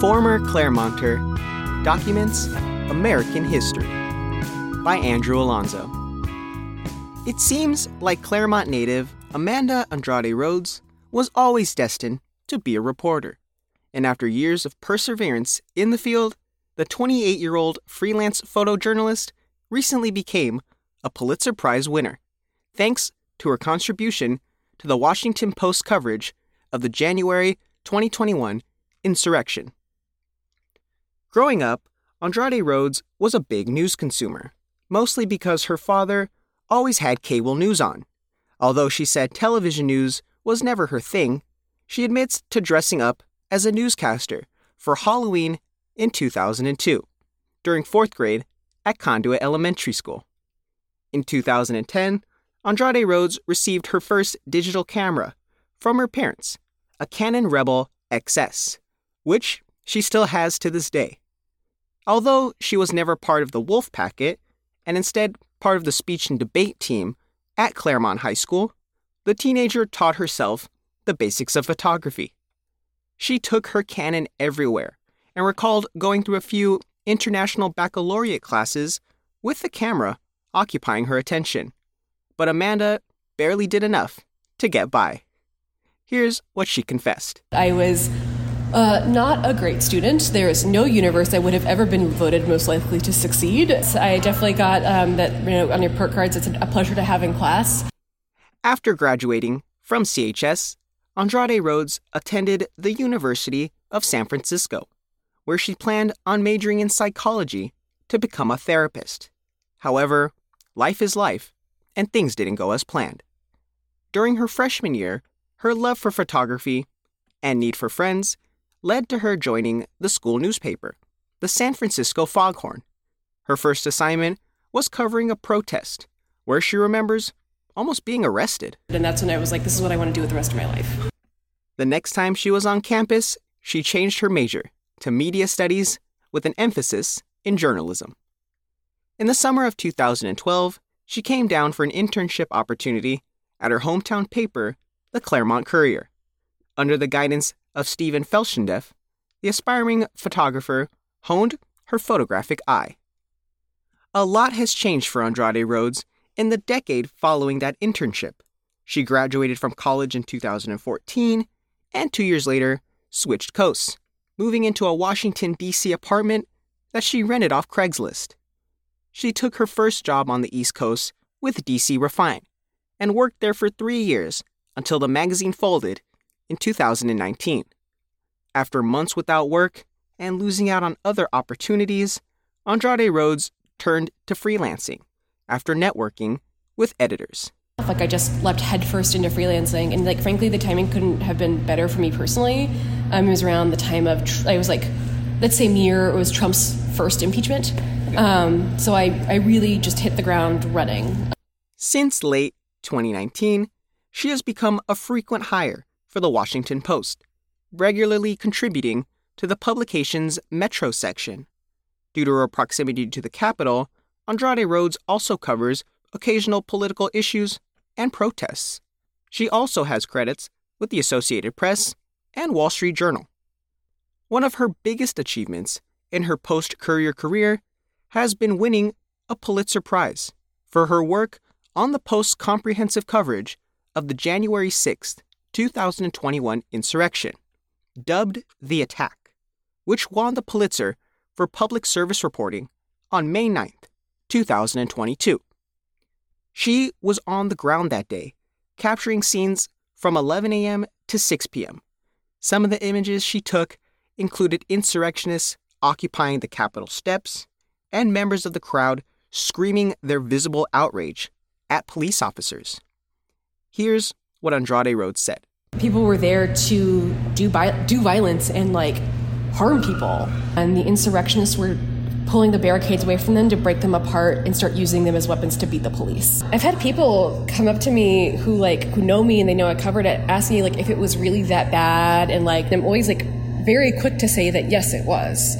Former Claremonter Documents American History by Andrew Alonzo. It seems like Claremont native Amanda Andrade Rhodes was always destined to be a reporter. And after years of perseverance in the field, the 28 year old freelance photojournalist recently became a Pulitzer Prize winner, thanks to her contribution to the Washington Post coverage of the January 2021 insurrection. Growing up, Andrade Rhodes was a big news consumer, mostly because her father always had cable news on. Although she said television news was never her thing, she admits to dressing up as a newscaster for Halloween in 2002, during fourth grade at Condit Elementary School. In 2010, Andrade Rhodes received her first digital camera from her parents, a Canon Rebel XS, which she still has to this day. Although she was never part of the Wolfpacket, and instead part of the speech and debate team at Claremont High School, the teenager taught herself the basics of photography. She took her Canon everywhere and recalled going through a few international baccalaureate classes with the camera occupying her attention. But Amanda barely did enough to get by. Here's what she confessed I was uh, not a great student. There is no universe I would have ever been voted most likely to succeed. So I definitely got um, that you know, on your perk cards. It's a pleasure to have in class. After graduating from CHS, Andrade Rhodes attended the University of San Francisco, where she planned on majoring in psychology to become a therapist. However, life is life, and things didn't go as planned. During her freshman year, her love for photography and need for friends led to her joining the school newspaper, the San Francisco Foghorn. Her first assignment was covering a protest, where she remembers almost being arrested. And that's when I was like, this is what I want to do with the rest of my life. The next time she was on campus, she changed her major to media studies with an emphasis in journalism. In the summer of 2012, she came down for an internship opportunity at her hometown paper, the Claremont Courier. Under the guidance of Steven Felschundneff, the aspiring photographer honed her photographic eye. A lot has changed for Andrade Rhodes in the decade following that internship. She graduated from college in 2014 and two years later switched coasts, moving into a Washington, D.C. apartment that she rented off Craigslist. She took her first job on the East Coast with DC Refine and worked there for three years until the magazine folded in 2019. After months without work and losing out on other opportunities, Andrade Rhodes turned to freelancing after networking with editors. Like I just leapt headfirst into freelancing, and like frankly, the timing couldn't have been better for me personally. Um, it was around the time of I was like, let's say near it was Trump's first impeachment, um, so I I really just hit the ground running. Since late 2019, she has become a frequent hire for the Washington Post, regularly contributing to the publication's Metro section. Due to her proximity to the Capitol, Andrade Rhodes also covers occasional political issues and protests. She also has credits with the Associated Press and Wall Street Journal. One of her biggest achievements in her post Courier career has been winning a Pulitzer Prize for her work on the Post's comprehensive coverage of the January 6th 2021 insurrection, dubbed The Attack, which won the Pulitzer for public service reporting on May 9th, 2022. She was on the ground that day, capturing scenes from 11 a.m. to 6 p.m. Some of the images she took included insurrectionists occupying the Capitol steps and members of the crowd screaming their visible outrage at police officers. Here's what Andrade Rhodes said. People were there to do do violence and like harm people, and the insurrectionists were pulling the barricades away from them to break them apart and start using them as weapons to beat the police. I've had people come up to me who like who know me and they know I covered it, ask me like if it was really that bad, and like I'm always like very quick to say that yes, it was.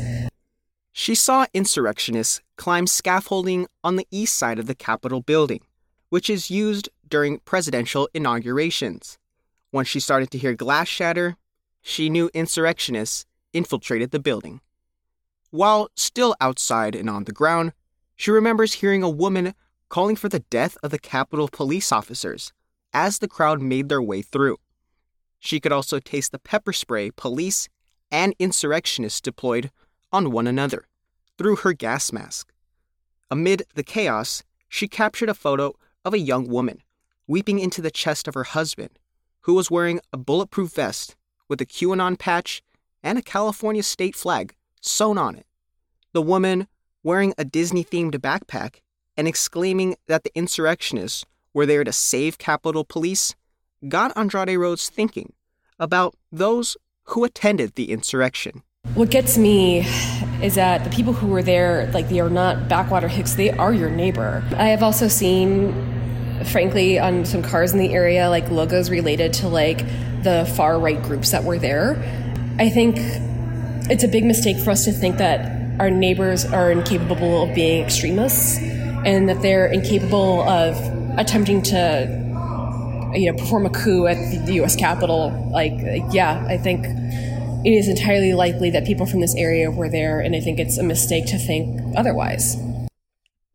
She saw insurrectionists climb scaffolding on the east side of the Capitol building, which is used during presidential inaugurations. Once she started to hear glass shatter, she knew insurrectionists infiltrated the building. While still outside and on the ground, she remembers hearing a woman calling for the death of the Capitol police officers as the crowd made their way through. She could also taste the pepper spray police and insurrectionists deployed on one another through her gas mask. Amid the chaos, she captured a photo of a young woman weeping into the chest of her husband, who was wearing a bulletproof vest with a QAnon patch and a California state flag sewn on it. The woman wearing a Disney themed backpack and exclaiming that the insurrectionists were there to save Capitol Police got Andrade Rhodes thinking about those who attended the insurrection. What gets me is that the people who were there, like they are not backwater hicks, they are your neighbor. I have also seen, frankly, on some cars in the area, like logos related to like the far right groups that were there. I think it's a big mistake for us to think that our neighbors are incapable of being extremists and that they're incapable of attempting to you know perform a coup at the U.S. Capitol. Like, yeah, I think it is entirely likely that people from this area were there, and I think it's a mistake to think otherwise.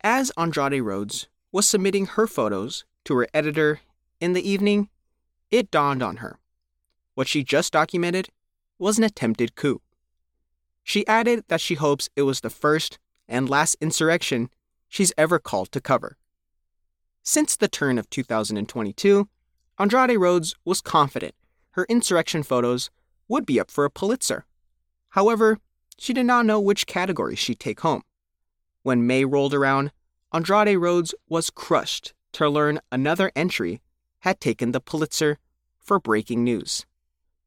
As Andrade Rhodes was submitting her photos to her editor in the evening, it dawned on her. What she just documented was an attempted coup. She added that she hopes it was the first and last insurrection she's ever called to cover. Since the turn of 2022, Andrade Rhodes was confident her insurrection photos would be up for a Pulitzer. However, she did not know which category she'd take home. When May rolled around, Andrade Rhodes was crushed to learn another entry had taken the Pulitzer for breaking news.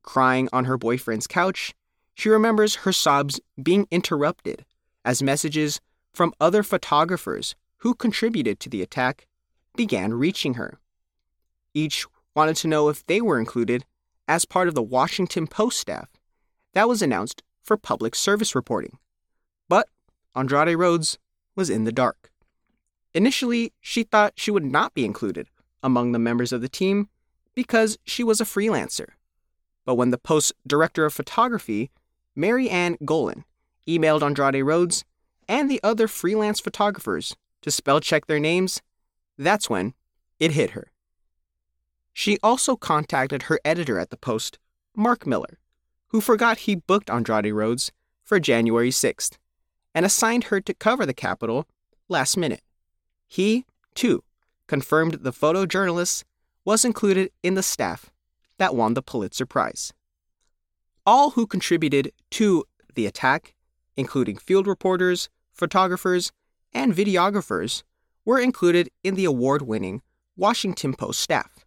Crying on her boyfriend's couch, she remembers her sobs being interrupted as messages from other photographers who contributed to the attack began reaching her. Each wanted to know if they were included as part of the Washington Post staff that was announced for public service reporting. But Andrade Rhodes was in the dark. Initially, she thought she would not be included among the members of the team because she was a freelancer. But when the Post's director of photography, MaryAnne Golon, emailed Andrade Rhodes and the other freelance photographers to spell check their names, that's when it hit her. She also contacted her editor at the Post, Mark Miller, who forgot he booked Andrade Rhodes for January 6th and assigned her to cover the Capitol last minute. He, too, confirmed the photojournalist was included in the staff that won the Pulitzer Prize. All who contributed to the attack, including field reporters, photographers, and videographers, were included in the award winning Washington Post staff.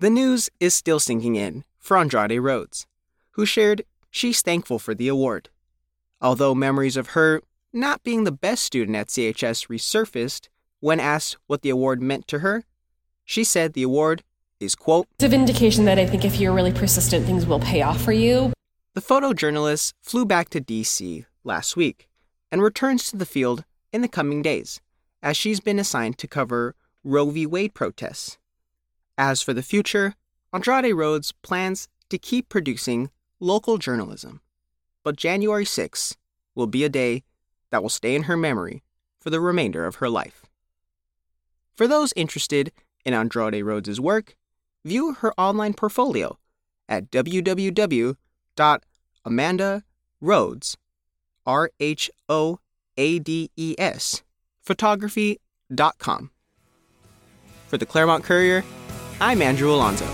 The news is still sinking in for Andrade Rhodes, who shared she's thankful for the award. Although memories of her not being the best student at CHS resurfaced when asked what the award meant to her, she said the award is, quote, It's a vindication that I think if you're really persistent, things will pay off for you. The photojournalist flew back to DC last week and returns to the field in the coming days, as she's been assigned to cover Roe v. Wade protests as for the future, Andrade Rhodes plans to keep producing local journalism. But January 6 will be a day that will stay in her memory for the remainder of her life. For those interested in Andrade Rhodes' work, view her online portfolio at www.amandarhodes, R H O A D E S, photography.com. For the Claremont Courier, I'm Andrew Alonzo.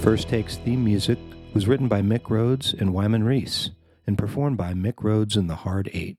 First Takes theme music was written by Mick Rhodes and Wyman Reese and performed by Mick Rhodes and the Hard Eight.